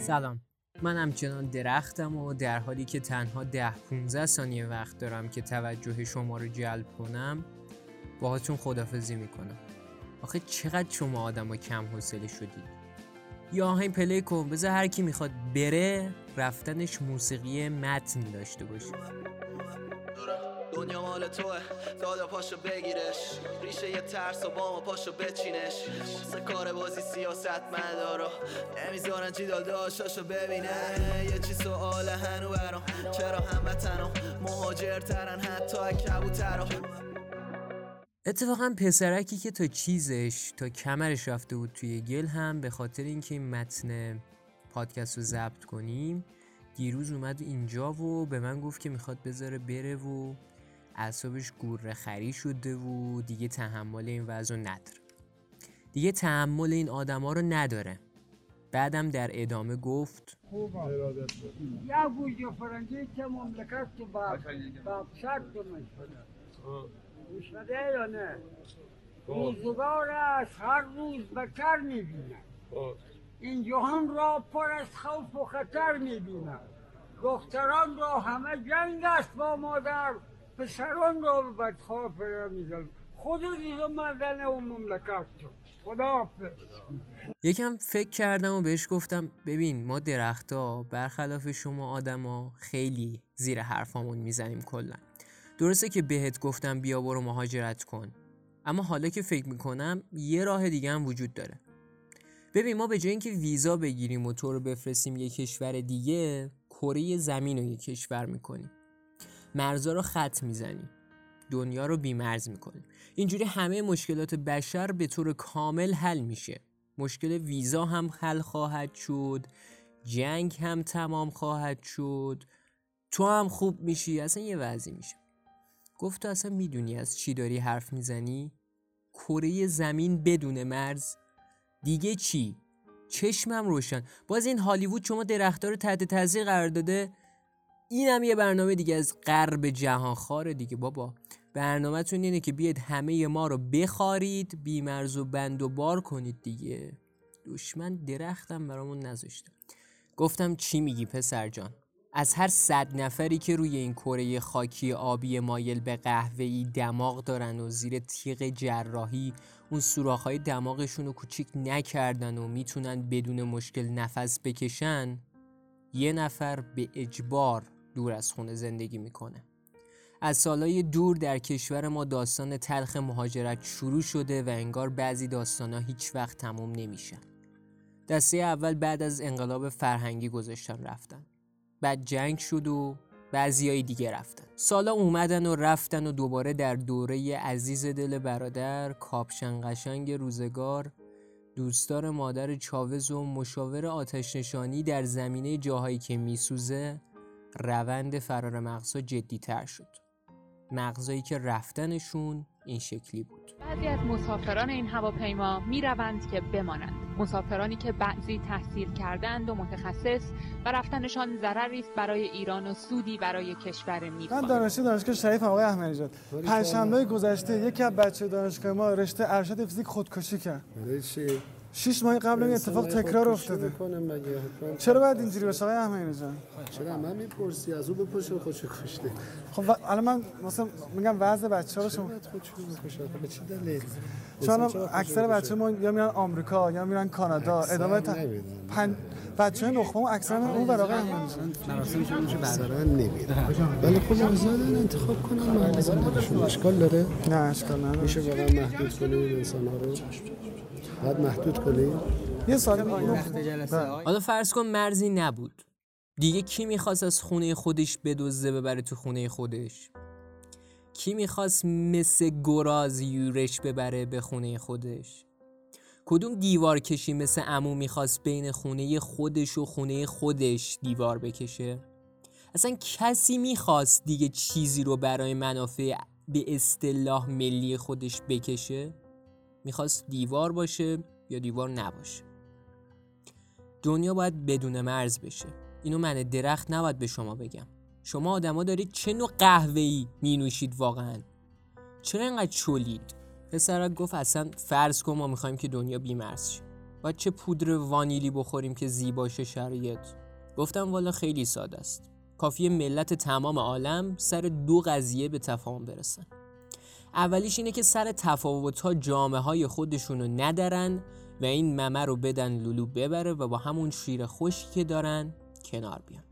سلام. من همچنان درختم و در حالی که تنها ده 15 ثانیه وقت دارم که توجه شما رو جلب کنم باهاتون خدافزی می‌کنم. آخه چقدر شما آدم کم حوصله شدید. یا آهنگ پلی کن بذار هر کی می‌خواد بره رفتنش موسیقی متن داشته باشه. دنیا مال توه. دادا پاشو بگیرش. ریشه یه ترس و بامو پاشو بچینش. واسه کار بازی سیاست مدارا نمی‌ذارن چی داشاشو ببینه. یه چی سوال هنو برام چرا هموطنو؟ مهاجر ترن حتی کبوترا. اتفاقا پسرکی که تا چیزش تا کمرش رفته بود توی گل هم به خاطر اینکه این متن پادکست رو ضبط کنیم دیروز اومد اینجا و به من گفت که می‌خواد بذاره بره و اعصابش گوره خری شده و دیگه تحمل این وضع نداره. دیگه تحمل این آدما رو نداره. بعدم در ادامه گفت یا گوجه فرنگی که مملکت که با شرط یا نه؟ روزگارش هر روز بکر می‌بینم این جهان را پر از خوف و خطر می‌بینم دختران را همه جنگ است با مادر. پسران را به بدخواه فرا میزن خود مردن و مملکت خدا یکم فکر کردم و بهش گفتم ببین ما درختها برخلاف شما آدما خیلی زیر حرفامون می‌زنیم کلا. درسته که بهت گفتم بیا برو مهاجرت کن. اما حالا که فکر می‌کنم یه راه دیگه هم وجود داره. ببین ما به جای اینکه ویزا بگیریم و تو رو بفرستیم یه کشور دیگه کره زمین رو یه کشور می‌کنیم. مرزا رو خط می‌زنیم. دنیا رو بیمرز می‌کنیم. اینجوری همه مشکلات بشر به طور کامل حل میشه. مشکل ویزا هم حل خواهد شد. جنگ هم تمام خواهد شد. تو هم خوب میشی. اصلا یه وضعی میشه. گفت تو اصلا می‌دونی از چی داری حرف می‌زنی؟ کره زمین بدون مرز. دیگه چی؟ چشمم روشن. باز این هالیوود شما درختار تحت تاثیر قرار داده؟ این هم یه برنامه دیگه از غرب جهان خاره دیگه بابا. برنامهتون اینه که بیاید همه ما رو بخارید بیمرز و بند و بار کنید دیگه. دشمن درختم برامون نذاشته. گفتم چی میگی پسر جان؟ از هر صد نفری که روی این کره خاکی آبی مایل به قهوه‌ای دماغ دارن و زیر تیغ جراحی اون سوراخ‌های دماغشون رو کوچیک نکردن و می‌تونن بدون مشکل نفس بکشن یه نفر به اجبار دور از خونه زندگی می‌کنه. از سالهای دور در کشور ما داستان تلخ مهاجرت شروع شده و انگار بعضی داستانها هیچ وقت تموم نمیشن دسته اول بعد از انقلاب فرهنگی گذاشتن رفتن. بعد جنگ شد و بعضیای دیگه رفتن. سالا اومدن و رفتن و دوباره در دوره عزیز دل برادر کاپشن قشنگ روزگار دوستدار مادر چاوز و مشاور آتش نشانی در زمینه جاهایی که میسوزه روند فرار مغزها جدی تر شد. مغزایی که رفتنشون این شکلی بود. بعضی از مسافران این هواپیما می روند که بمانند. مسافرانی که بعضی تحصیل کردند و متخصص و رفتنشان ضرری است برای ایران و سودی برای کشور می من دانشجوی دانشگاه شریف آقای احمدی نژاد پنجشنبه گذشته یکی از بچه دانشگاه ما رشته ارشد فیزیک خودکشی کرد. شش ماه قبل این اتفاق تکرار افتاده. چرا باید اینجوری باشه آقای احمدی جان؟ چرا من می‌پرسی؟ از او بپرس خودشو کشته خب الان من مثلا میگم وضع بچه‌ها رو شما به چی دلیل؟ چون اکثر بچه ما یا میرن آمریکا یا میرن کانادا ادامه تا پن... بچه های نخبه اکثرا اون ور آقای احمدی جان. مراسم میشه بعدا نمیره ولی خب آزادن انتخاب کنن. من اشکال داره؟ نه اشکال نداره. میشه واقعا محدود کنیم انسان ها رو؟ باید محدود کنیم. یه سال حالا فرض کن مرزی نبود. دیگه کی می‌خواست از خونه خودش بدزده ببره تو خونه خودش؟ کی می‌خواست مثل گراز یورش ببره به خونه خودش؟ کدوم دیوار کشی مثل امو می‌خواست بین خونه خودش و خونه خودش دیوار بکشه؟ اصلا کسی می‌خواست دیگه چیزی رو برای منافع به اصطلاح ملی خودش بکشه؟ می‌خواست دیوار باشه یا دیوار نباشه. دنیا باید بدون مرز بشه. اینو من درخت نباید به شما بگم. شما آدما دارید چه نوع قهوه‌ای می نوشید واقعا؟ چرا اینقدر چولید پسرک گفت اصلا فرض کن ما می‌خوایم که دنیا بیمرز شه. باید چه پودر وانیلی بخوریم که زیباشه شرایط؟ گفتم والا خیلی ساده است. کافی ملت تمام عالم سر دو قضیه به تفاهم برسن. اولیش اینه که سر تفاوت ها جامعه های خودشونو ندارن و این ممه رو بدن لولو ببره و با همون شیر خشکی که دارن کنار بیان.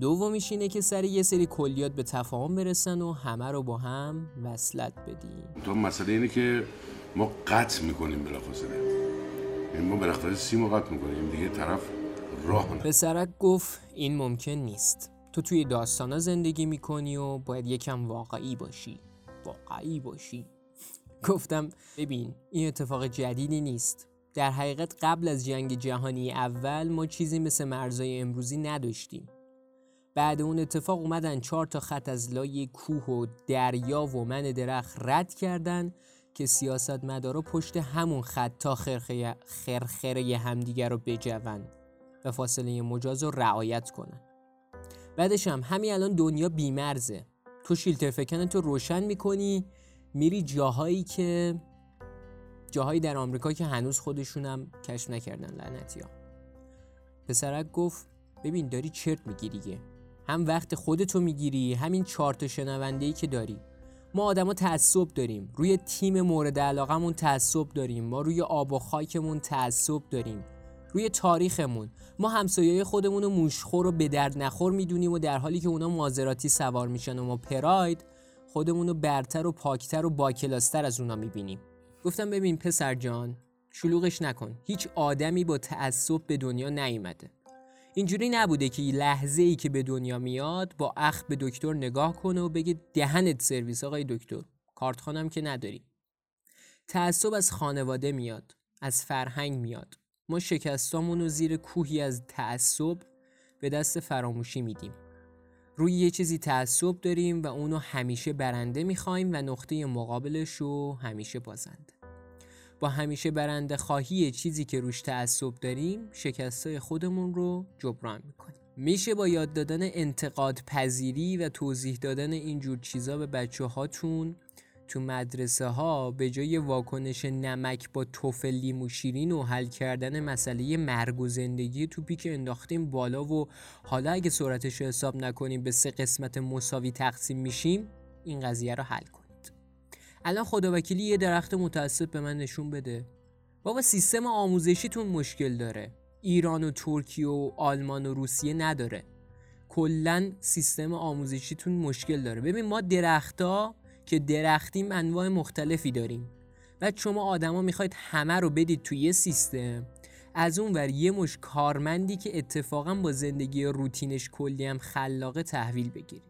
دومیش اینه که سر یه سری کلیات به تفاهم برسن و همه رو با هم وصلت بدیم. تو مسئله اینه که ما قطع می‌کنیم بلافاصله یعنی ما بالاخره سیمو قطع می‌کنیم. دیگه طرف راه نه پسرک گفت این ممکن نیست. تو توی داستانا زندگی می‌کنی و باید یکم واقعی باشی. واقعی باشی. گفتم ببین این اتفاق جدیدی نیست. در حقیقت قبل از جنگ جهانی اول ما چیزی مثل مرزای امروزی نداشتیم. بعد اون اتفاق اومدن چهار تا خط از لای کوه و دریا و من درخت رد کردن که سیاست مدارا پشت همون خط تا خرخره, خرخره همدیگر رو بجون و فاصله مجاز رو رعایت کنن. بعدش هم همین الان دنیا بیمرزه. تو شیلتر فکن تو روشن می‌کنی میری جاهایی که جاهایی در آمریکا که هنوز خودشونم کشف نکردن لعنتی ها. پسرک گفت ببین داری چرت میگی دیگه. هم وقت خودتو می‌گیری همین چهار تا شنونده ای که داری. ما آدما تعصب داریم. روی تیم مورد علاقمون تعصب داریم. ما روی آب و خاکمون تعصب داریم. روی تاریخمون. ما همسایه خودمون رو موشخور و به درد نخور می‌دونیم و در حالی که اونا مازراتی سوار میشن و ما پراید خودمون رو برتر و پاکتر و باکلاستر از اونا می‌بینیم. گفتم ببین پسر جان شلوغش نکن. هیچ آدمی با تعصب به دنیا نیومده. اینجوری نبوده که لحظه ای که به دنیا میاد با اخ به دکتر نگاه کنه و بگه دهنت سرویس آقای دکتر. کارتخانم که نداری. تعصب از خانواده میاد از فرهنگ میاد. ما شکستامون رو زیر کوهی از تعصب به دست فراموشی میدیم. روی یه چیزی تعصب داریم و اونو همیشه برنده می‌خوایم و نقطه مقابلش رو همیشه بازنده با همیشه برنده خواهی چیزی که روش تعصب داریم شکستای خودمون رو جبران می‌کنیم. میشه با یاد دادن انتقاد پذیری و توضیح دادن اینجور چیزا به بچه هاتون تو مدرسه ها به جای واکنش نمک با توفل لیمو شیرین و حل کردن مسئله مرگ و زندگی تو پیک انداختیم بالا و حالا اگه سرعتش رو حساب نکنیم به سه قسمت مساوی تقسیم میشیم این قضیه رو حل کنید. الان خدا وکیلی یه درخت متاسف به من نشون بده. بابا سیستم آموزشیتون مشکل داره. ایران و ترکیه و آلمان و روسیه نداره. کلا سیستم آموزشیتون مشکل داره. ببین ما درختها که درختیم انواع مختلفی داریم. و شما آدما می‌خواید همه رو بدید توی یه سیستم. از اون ور یه مش کارمندی که اتفاقا با زندگی روتینش کلی هم خلاقه تحویل بگیرید.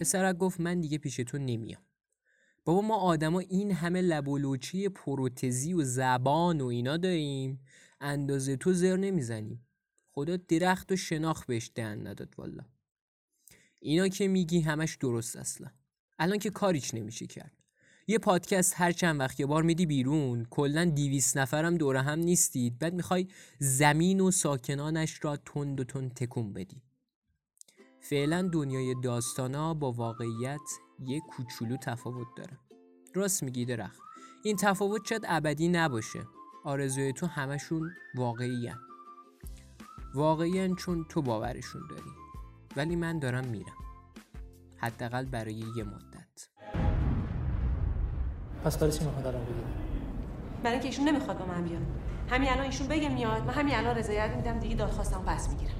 پسرک گفت من دیگه پیشتون نمیام. بابا ما آدما این همه لب و پروتزی و زبان و اینا داریم. اندازه تو زر نمی‌زنیم. خدا درخت و شناخت بهش دهن نداد والا. اینا که میگی همش درست اصلا. الان که کاریش نمیشه کرد. یه پادکست هر چند وقت یه بار میدی بیرون کلا دیویس نفرم دور هم نیستید. بعد می‌خوای زمین و ساکنانش را تند و تند تکون بدی. فعلا دنیای داستانا با واقعیت یه کوچولو تفاوت داره. راست میگی درخت. این تفاوت شاید ابدی نباشه. آرزوی تو همشون واقعی واقعی چون تو باورشون داری. ولی من دارم میرم. حداقل برای یه مدت. پس برای چی می‌خواد الان بگیره؟ برای اینکه ایشون نمی‌خواد با من بیاد. همین الان ایشون بگه میاد. من همین الان رضایت میدم. دیگه دادخواستم پس می‌گیرم.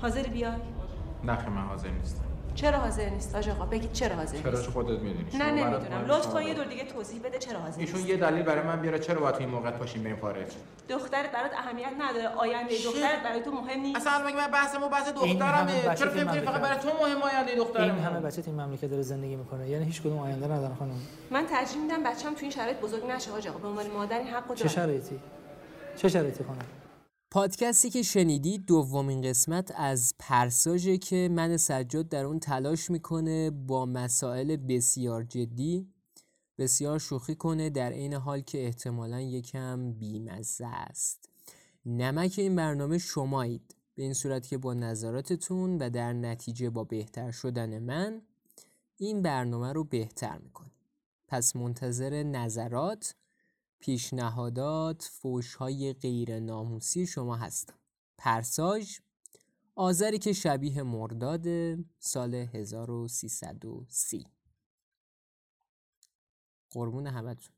حاضری بیای؟ نه خیلی من حاضر نیستم. چرا حاضر نیست آج آقا؟ بگید چرا حاضر چرا نیست؟ چه خودت می‌دونی. نه نمی‌دونم. لطف کن یه دور دیگه توضیح بده چرا حاضر ایشون نیست. یه دلیل برای من بیاره چرا باید تو این موقع پاشیم بریم خارج؟ دخترت برات اهمیت نداره. آینده دخترت برای تو مهم نیست. اصلا مگه من بحثمو بحث این همه دخترمه. چرا فکر فقط برای تو مهم آینده این دخترم همه بچه تو این مملکت داره زندگی می‌کنه. یعنی هیچ کدوم آینده نداره خانم. من ترجیح میدم بچه‌م تو این شرایط بزرگ نشه آج آقا. به عنوان مادر این حقو چه دارم. شرایطی؟ چه شرایطی خانم؟ پادکستی که شنیدید دومین قسمت از پرساژه که من سجاد در اون تلاش می‌کنه با مسائل بسیار جدی بسیار شوخی کنه در عین حال که احتمالا یکم بیمزه است. نمک این برنامه شمایید. به این صورت که با نظراتتون و در نتیجه با بهتر شدن من این برنامه رو بهتر می‌کنه پس منتظر نظرات پیشنهادات فوشهای غیر ناموسی شما هستم پرساژ آذری که شبیه مرداد سال 1330 قربون همتون.